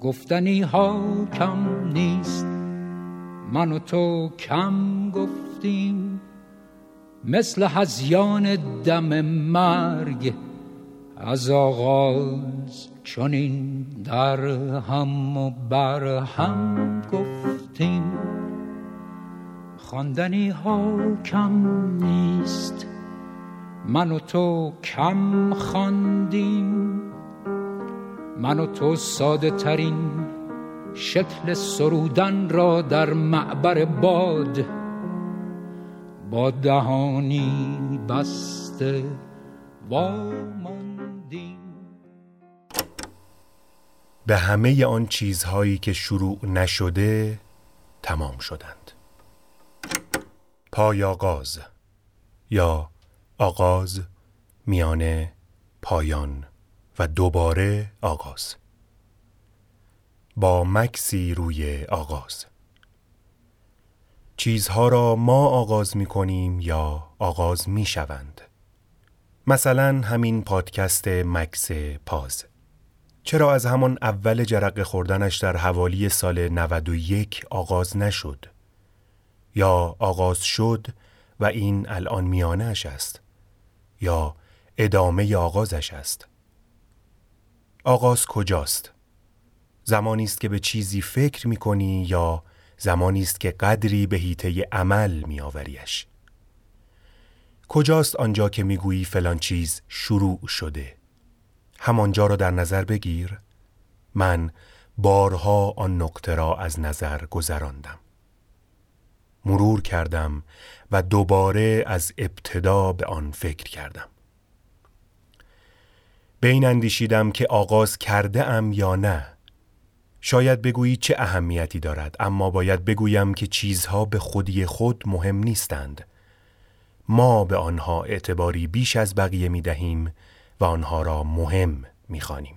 گفتنی ها کم نیست من و تو کم گفتیم. مثل هزیان دم مرگ از آغاز چنین در هم و بر هم گفتیم. خواندنی ها کم نیست من و تو کم خواندیم. من و تو ساده ترین شکل سرودن را در معبر باد. با دهانی بسته واماندیم به همه آن چیزهایی که شروع نشده تمام شدند. پای آغاز یا آغاز میانه پایان و دوباره آغاز. با مکسی روی آغاز. چیزها را ما آغاز می کنیم یا آغاز می شوند. مثلا همین پادکست مکس پاز. چرا از همان اول جرق خوردنش در حوالی سال 91 آغاز نشد؟ یا آغاز شد و این الان میانهش است؟ یا ادامه آغازش است؟ آغاز کجاست؟ زمانی است که به چیزی فکر می کنی یا زمانی است که قدری به هیته عمل می آوریش. کجاست آنجا که می‌گویی فلان چیز شروع شده؟ همانجا را در نظر بگیر. من بارها آن نقطه را از نظر گذراندم. مرور کردم و دوباره از ابتدا به آن فکر کردم. به این اندیشیدم که آغاز کرده ام یا نه شاید بگویی چه اهمیتی دارد اما باید بگویم که چیزها به خودی خود مهم نیستند ما به آنها اعتباری بیش از بقیه می دهیم و آنها را مهم می خانیم.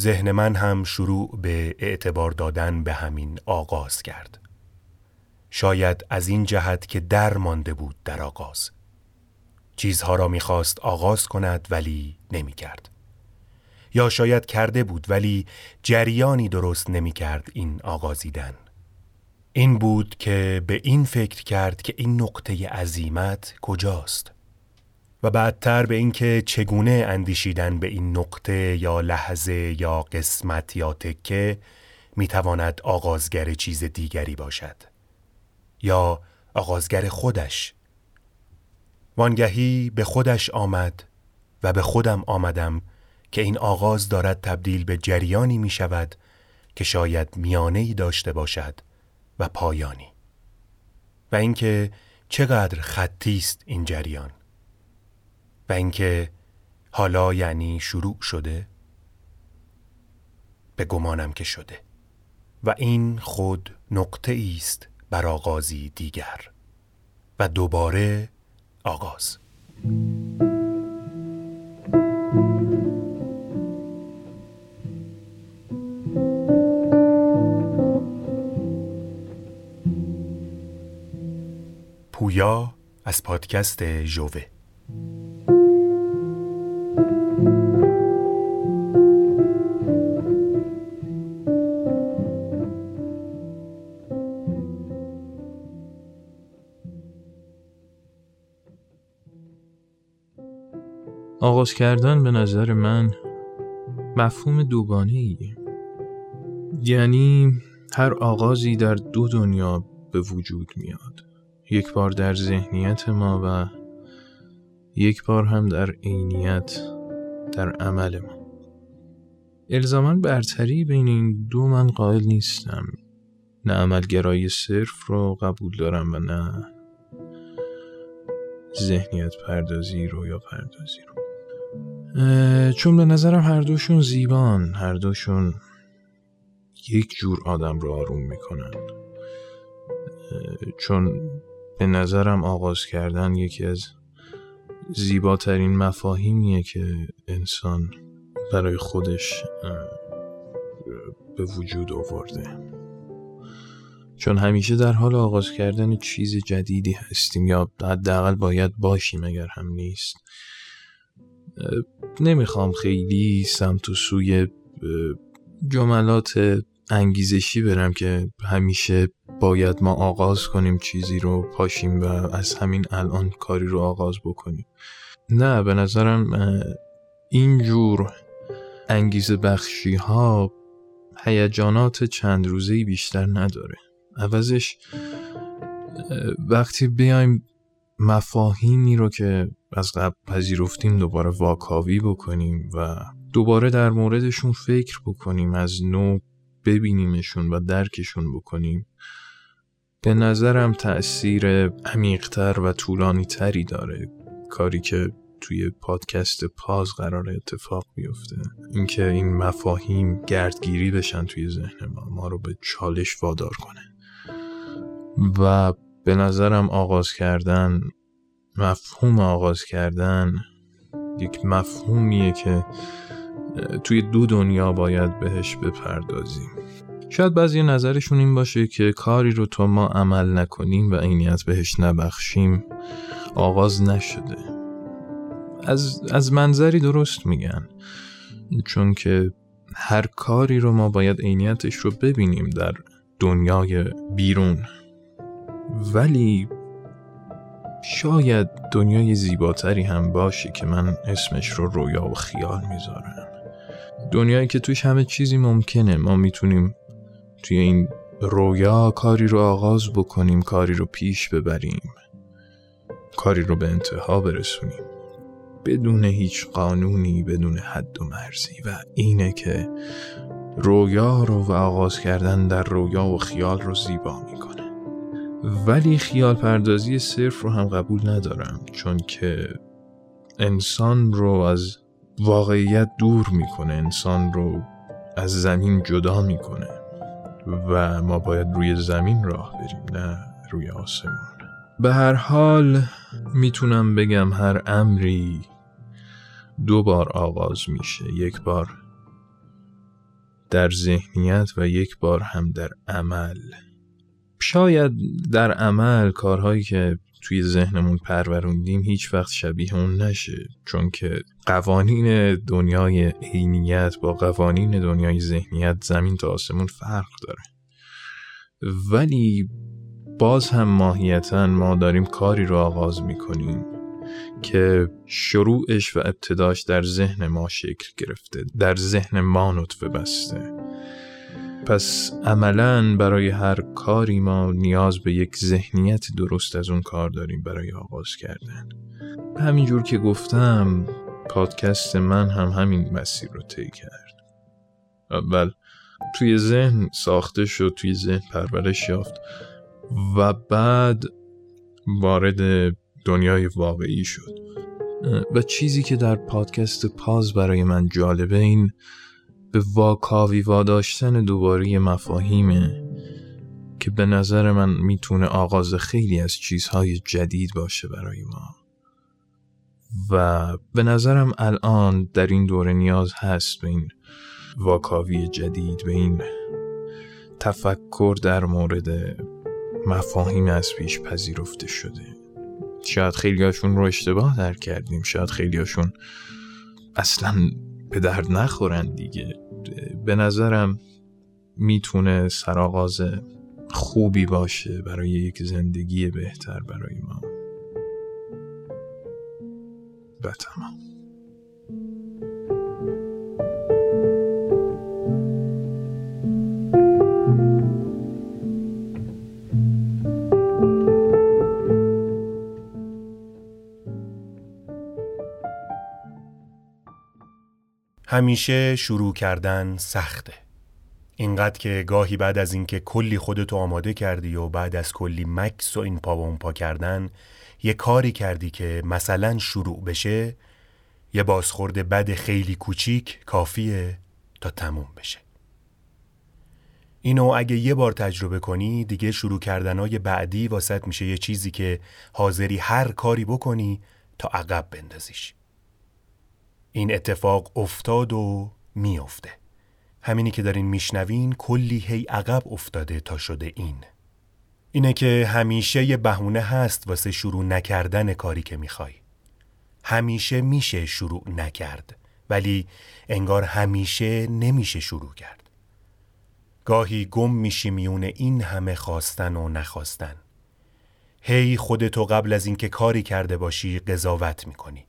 ذهن من هم شروع به اعتبار دادن به همین آغاز کرد. شاید از این جهت که در مانده بود در آغاز. چیزها را می‌خواست آغاز کند ولی نمی کرد. یا شاید کرده بود ولی جریانی درست نمی کرد این آغازیدن. این بود که به این فکر کرد که این نقطه عظیمت کجاست و بعدتر به اینکه چگونه اندیشیدن به این نقطه یا لحظه یا قسمت یا تکه می‌تواند آغازگر چیز دیگری باشد یا آغازگر خودش وانگهی به خودش آمد و به خودم آمدم که این آغاز دارد تبدیل به جریانی می شود که شاید میانه داشته باشد و پایانی. و اینکه چقدر خطی است این جریان. و اینکه حالا یعنی شروع شده به گمانم که شده. و این خود نقطه است بر آغازی دیگر. و دوباره آغاز. پویا از پادکست جوه آغاز کردن به نظر من مفهوم دوگانه ایه. یعنی هر آغازی در دو دنیا به وجود میاد. یک بار در ذهنیت ما و یک بار هم در عینیت در عمل ما. الزاما برتری بین این دو من قائل نیستم. نه عملگرایی صرف رو قبول دارم و نه ذهنیت پردازی رو یا پردازی رو. چون به نظرم هر دوشون زیبان هر دوشون یک جور آدم رو آروم می‌کنن. چون به نظرم آغاز کردن یکی از زیباترین مفاهیمیه که انسان برای خودش به وجود آورده. چون همیشه در حال آغاز کردن چیز جدیدی هستیم یا حداقل باید باشیم اگر هم نیست. نمی‌خوام خیلی سمت و سوی جملات انگیزشی برم که همیشه باید ما آغاز کنیم چیزی رو پاشیم و از همین الان کاری رو آغاز بکنیم. نه به نظرم اینجور انگیزه بخشی ها هیجانات چند روزه بیشتر نداره. عوضش وقتی بیایم مفاهیمی رو که از قبل پذیرفتیم دوباره واکاوی بکنیم و دوباره در موردشون فکر بکنیم از نو ببینیمشون و درکشون بکنیم. به نظرم تأثیر عمیقتر و طولانی تری داره کاری که توی پادکست پاز قرار اتفاق بیفته. اینکه این مفاهیم گردگیری بشن توی ذهن ما ما رو به چالش وادار کنه. و به نظرم آغاز کردن مفهوم آغاز کردن یک مفهومیه که توی دو دنیا باید بهش بپردازیم. شاید بعضی نظرشون این باشه که کاری رو تا ما عمل نکنیم و عینیت بهش نبخشیم آغاز نشده. از, از منظری درست میگن چون که هر کاری رو ما باید عینیتش رو ببینیم در دنیای بیرون. ولی شاید دنیای زیباتری هم باشه که من اسمش رو رویا و خیال می‌ذارم. دنیایی که توش همه چیزی ممکنه. ما می‌تونیم توی این رویا کاری رو آغاز بکنیم کاری رو پیش ببریم کاری رو به انتها برسونیم. بدون هیچ قانونی بدون حد و مرزی. و اینه که رویا رو و آغاز کردن در رویا و خیال رو زیبا می‌کنه. ولی خیال پردازی صرف رو هم قبول ندارم چون که انسان رو از واقعیت دور می‌کنه انسان رو از زمین جدا می‌کنه و ما باید روی زمین راه بریم نه روی آسمون به هر حال می‌تونم بگم هر امری دو بار آغاز میشه یک بار در ذهنیت و یک بار هم در عمل. شاید در عمل کارهایی که توی ذهنمون پروروندیم هیچ وقت شبیه اون نشه. چون که قوانین دنیای عینیت با قوانین دنیای ذهنیت زمین تا آسمون فرق داره. ولی باز هم ماهیتا ما داریم کاری رو آغاز می‌کنیم که شروعش و ابتداش در ذهن ما شکل گرفته در ذهن ما نطفه بسته. پس عملا برای هر کاری ما نیاز به یک ذهنیت درست از اون کار داریم برای آغاز کردن. همینجور که گفتم پادکست من هم همین مسیر رو طی کرد. اول توی ذهن ساخته شد توی ذهن پرورش یافت و بعد وارد دنیای واقعی شد. و چیزی که در پادکست پاز برای من جالبه این به واکاوی واداشتن دوباره مفاهیمه که به نظر من می‌تونه آغاز خیلی از چیزهای جدید باشه برای ما. و به نظرم الان در این دوره نیاز هست به این واکاوی جدید به این تفکر در مورد مفاهیم از پیش پذیرفته شده. شاید خیلیاشون رو اشتباه در کردیم شاید خیلیاشون اصلا به درد نخورن دیگه. به نظرم می‌تونه سرآغاز خوبی باشه برای یک زندگی بهتر برای ما. و تمام. همیشه شروع کردن سخته. اینقدر که گاهی بعد از اینکه کلی خودتو آماده کردی و بعد از کلی مکس و این پا و اون پا کردن یه کاری کردی که مثلا شروع بشه یه بازخورد بد خیلی کوچیک کافیه تا تموم بشه. اینو اگه یه بار تجربه کنی دیگه شروع کردنهای بعدی واسط میشه یه چیزی که حاضری هر کاری بکنی تا عقب بندازیش. این اتفاق افتاد و میافته. همینی که دارین میشنوین کلی هی عقب افتاده تا شده این. اینه که همیشه یه بهونه هست واسه شروع نکردن کاری که می‌خوای. همیشه میشه شروع نکرد ولی انگار همیشه نمیشه شروع کرد. گاهی گم میشی میون این همه خواستن و نخواستن. هی خودتو قبل از اینکه کاری کرده باشی قضاوت می‌کنی.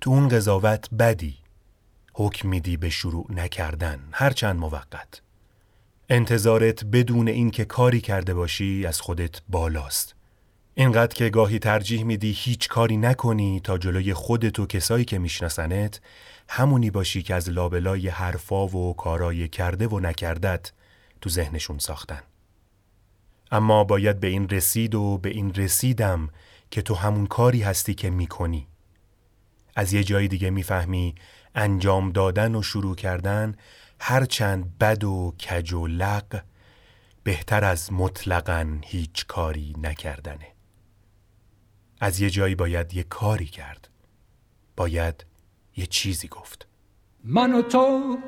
تو اون قضاوت بدی. حکم میدی به شروع نکردن. هرچند موقت. انتظارت بدون اینکه کاری کرده باشی از خودت بالاست. اینقدر که گاهی ترجیح میدی هیچ کاری نکنی تا جلوی خودت و کسایی که میشناسنت همونی باشی که از لابلای حرفا و کارای کرده و نکردت تو ذهنشون ساختن. اما باید به این رسید و به این رسیدم که تو همون کاری هستی که می‌کنی. از یه جای دیگه می‌فهمی انجام دادن و شروع کردن هرچند بد و کج و لق بهتر از مطلقا هیچ کاری نکردنه. از یه جایی باید یه کاری کرد. باید یه چیزی گفت. من و تو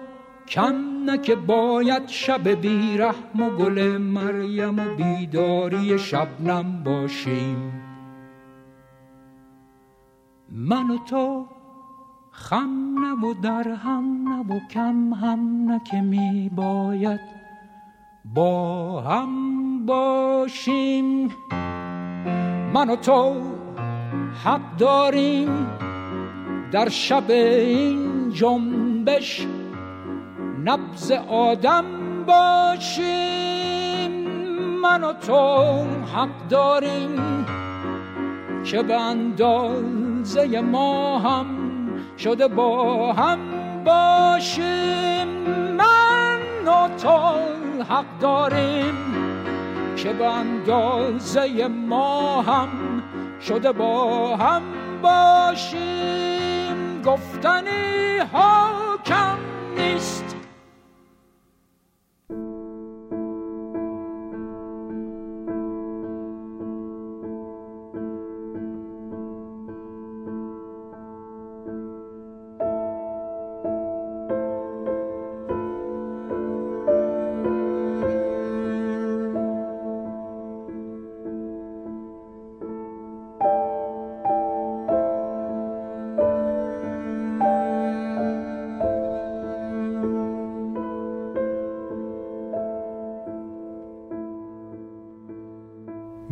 کم نه که باید شب بیرحم و گل مریم و بیداری شبنم باشیم. من و تو خم نه و در هم نه و کم هم نه که می باید با هم باشیم. من و تو حق داریم در شب این جنبش نبز آدم باشیم. من و تو حق داریم که به اندازه ما هم شده با هم باشیم. من و تو حق داریم. که به اندازه ما هم شده با هم باشیم. گفتنی ها کم نیست.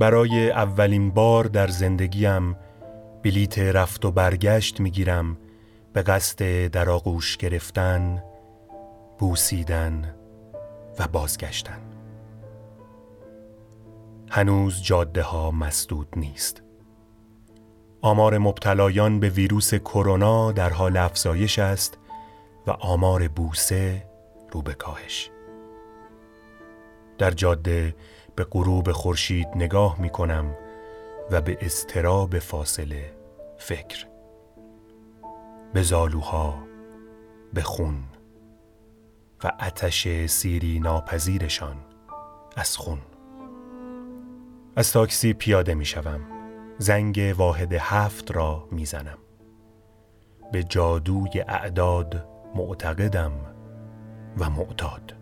برای اولین بار در زندگیم بلیت رفت و برگشت می‌گیرم به قصد در آغوش گرفتن بوسیدن و بازگشتن. هنوز جاده ها مسدود نیست. آمار مبتلایان به ویروس کرونا در حال افزایش است و آمار بوسه رو به کاهش. در جاده به غروب خورشید نگاه می کنم و به استراب فاصله فکر. به زالوها به خون و اتش سیری ناپذیرشان از خون. از تاکسی پیاده می شوم زنگ واحد هفت را می زنم به جادوی اعداد معتقدم و معتاد.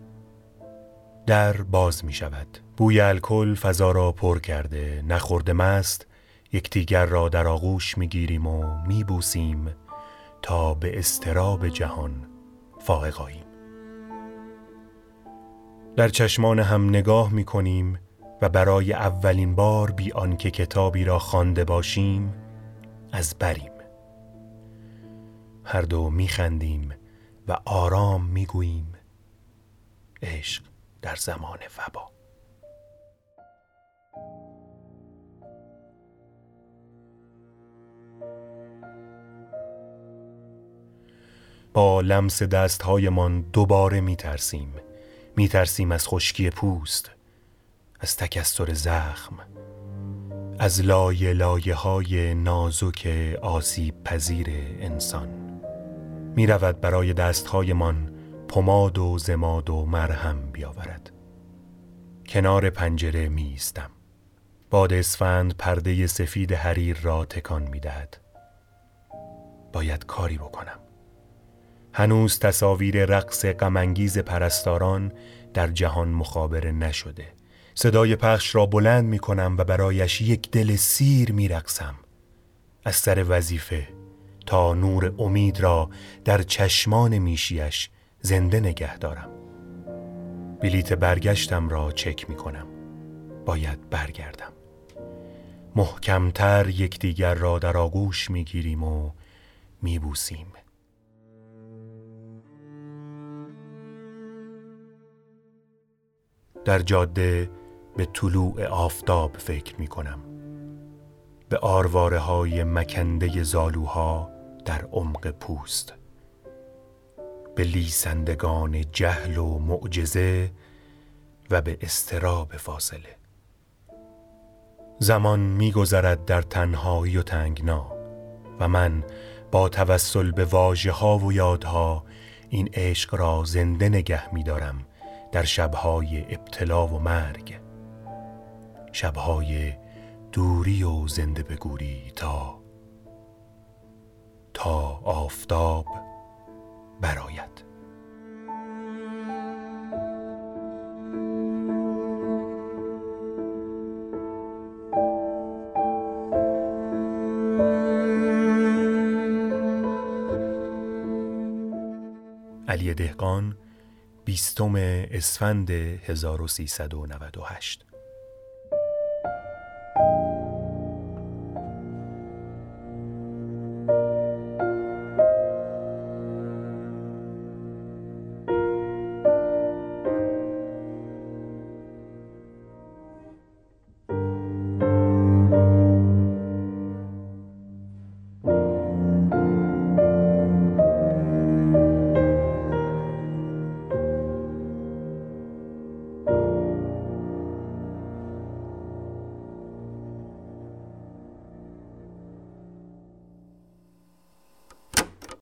در باز می شود بوی الکل فضا را پر کرده نخورده مست یکدیگر را در آغوش می‌گیریم و میبوسیم تا به استراب جهان فائق در چشمان هم نگاه می‌کنیم و برای اولین بار بی آنکه کتابی را خوانده باشیم از بریم. هر دو میخندیم و آرام می‌گوییم عشق در زمان وبا. با لمس دستهایمان دوباره می ترسیم می ترسیم از خشکی پوست از تکستر زخم از لایه لایه های نازک آسیب پذیر انسان. می رود برای دستهایمان پماد و زماد و مرهم بیاورد. کنار پنجره می ایستم باد اسفند پرده سفید حریر را تکان می دهد. باید کاری بکنم. هنوز تصاویر رقص غمانگیز پرستاران در جهان مخابره نشده. صدای پخش را بلند می کنم و برایش یک دل سیر می رقصم. از سر وظیفه تا نور امید را در چشمان میشیش زنده نگه دارم. بلیت برگشتم را چک می کنم باید برگردم. محکمتر یکدیگر را در آغوش می گیریم و می بوسیم در جاده به طلوع آفتاب فکر می کنم به آرواره های مکنده زالوها در عمق پوست. به لیسندگان جهل و معجزه و به استراب فاصله. زمان میگذرد در تنهایی و تنگنا و من با توسل به واژه ها و یادها این عشق را زنده نگه می دارم در شبهای ابتلا و مرگ. شبهای دوری و زنده بگوری تا تا آفتاب براید دهقان بیستم اسفند 1398